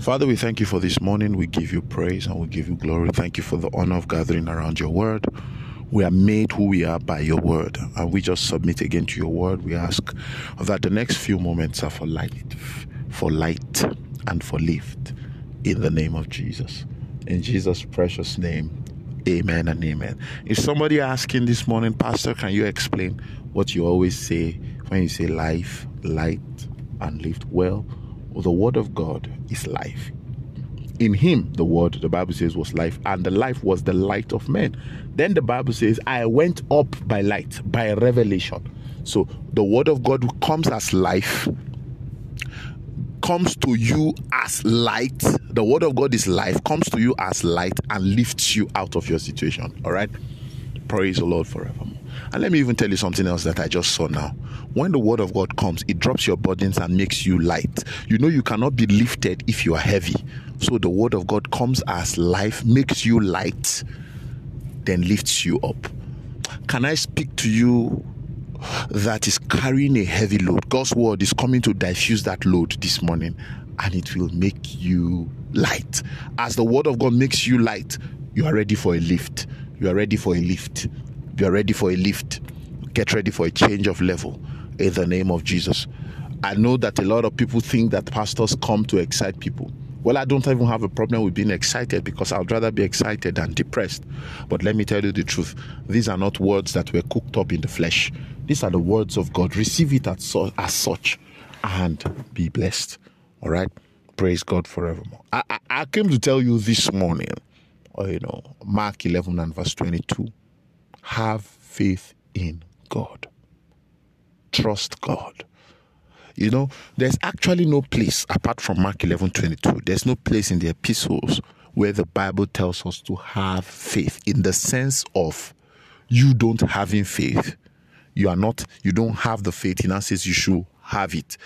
Father, we thank you for this morning. We give you praise and we give you glory. Thank you for the honor of gathering around your word. We are made who we are by your word, and we just submit again to your word. We ask that the next few moments are for light, for light, and for lift in the name of Jesus. In Jesus' precious name, amen and amen. Is somebody asking this morning, Pastor, can you explain what you always say when you say life, light, and lift? Well, the word of God is life. In him, the word, the Bible says, was life, and the life was the light of men. Then the Bible says, I went up by light, by revelation. So the word of God comes as life, comes to you as light. The word of God is life, comes to you as light, and lifts you out of your situation. All right? Praise the Lord forevermore. And let me even tell you something else that I just saw now. When the word of God comes, it drops your burdens and makes you light. You know, you cannot be lifted if you are heavy. So the word of God comes as life, makes you light, then lifts you up. Can I speak to you that is carrying a heavy load? God's word is coming to diffuse that load this morning and it will make you light. As the word of God makes you light, you are ready for a lift. You are ready for a lift. You are ready for a lift. Get ready for a change of level in the name of Jesus. I know that a lot of people think that pastors come to excite people. Well, I don't even have a problem with being excited because I'd rather be excited than depressed. But let me tell you the truth these are not words that were cooked up in the flesh, these are the words of God. Receive it as, as such and be blessed. All right? Praise God forevermore. I, I, I came to tell you this morning, or, uh, you know, Mark 11 and verse 22 have faith in God, trust God. You know, there's actually no place apart from Mark 11 22. There's no place in the epistles where the Bible tells us to have faith in the sense of you don't having faith. You are not, you don't have the faith. He now says you should have it.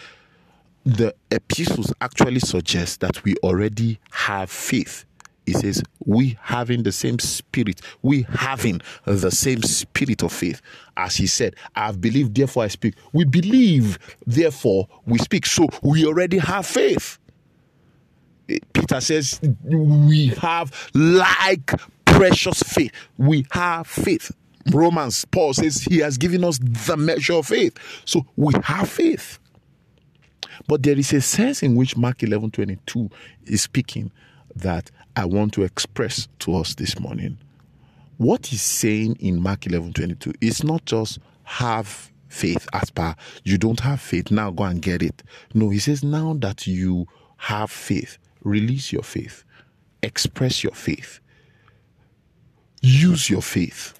The epistles actually suggest that we already have faith he says, we having the same spirit, we having the same spirit of faith. As he said, I have believed, therefore I speak. We believe, therefore we speak. So we already have faith. Peter says, we have like precious faith. We have faith. Romans, Paul says, he has given us the measure of faith. So we have faith. But there is a sense in which Mark 11 22 is speaking that I want to express to us this morning. What he's saying in Mark 11 22 is not just have faith as per you don't have faith, now go and get it. No, he says now that you have faith, release your faith, express your faith, use your faith.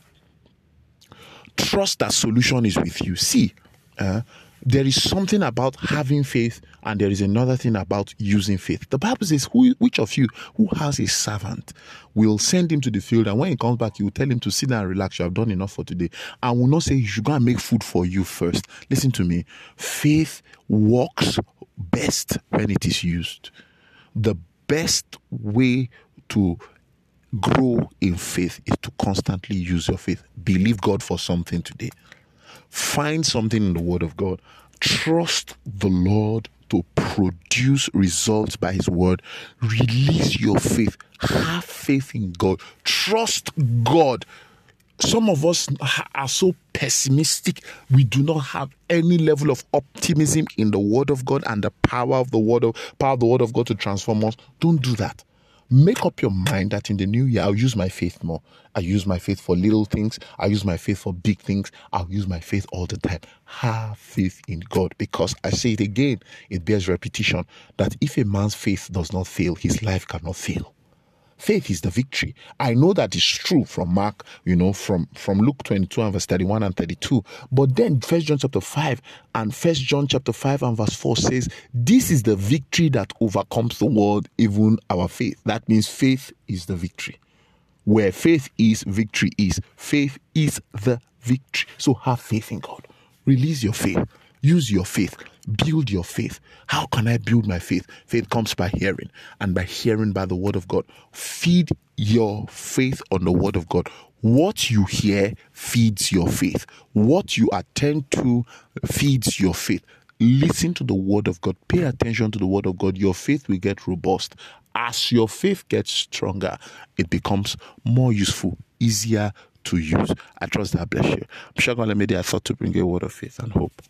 Trust that solution is with you. See, uh, there is something about having faith and there is another thing about using faith. The Bible says, who, which of you who has a servant will send him to the field and when he comes back, you will tell him to sit down and relax. You have done enough for today. And will not say you should go and make food for you first. Listen to me. Faith works best when it is used. The best way to grow in faith is to constantly use your faith. Believe God for something today. Find something in the Word of God. Trust the Lord to produce results by His Word. Release your faith. Have faith in God. Trust God. Some of us are so pessimistic. We do not have any level of optimism in the Word of God and the power of the Word of power of the Word of God to transform us. Don't do that make up your mind that in the new year I'll use my faith more. I use my faith for little things. I use my faith for big things. I'll use my faith all the time. Have faith in God because I say it again, it bears repetition that if a man's faith does not fail, his life cannot fail. Faith is the victory. I know that is true from Mark, you know, from, from Luke 22 and verse 31 and 32. But then First John chapter 5 and First John chapter 5 and verse 4 says, This is the victory that overcomes the world, even our faith. That means faith is the victory. Where faith is, victory is. Faith is the victory. So have faith in God. Release your faith. Use your faith. Build your faith. How can I build my faith? Faith comes by hearing, and by hearing by the word of God. Feed your faith on the word of God. What you hear feeds your faith. What you attend to feeds your faith. listen to the word of God, pay attention to the word of God, your faith will get robust. As your faith gets stronger, it becomes more useful, easier to use. I trust that bless you. I'm sure God made I thought to bring a word of faith and hope.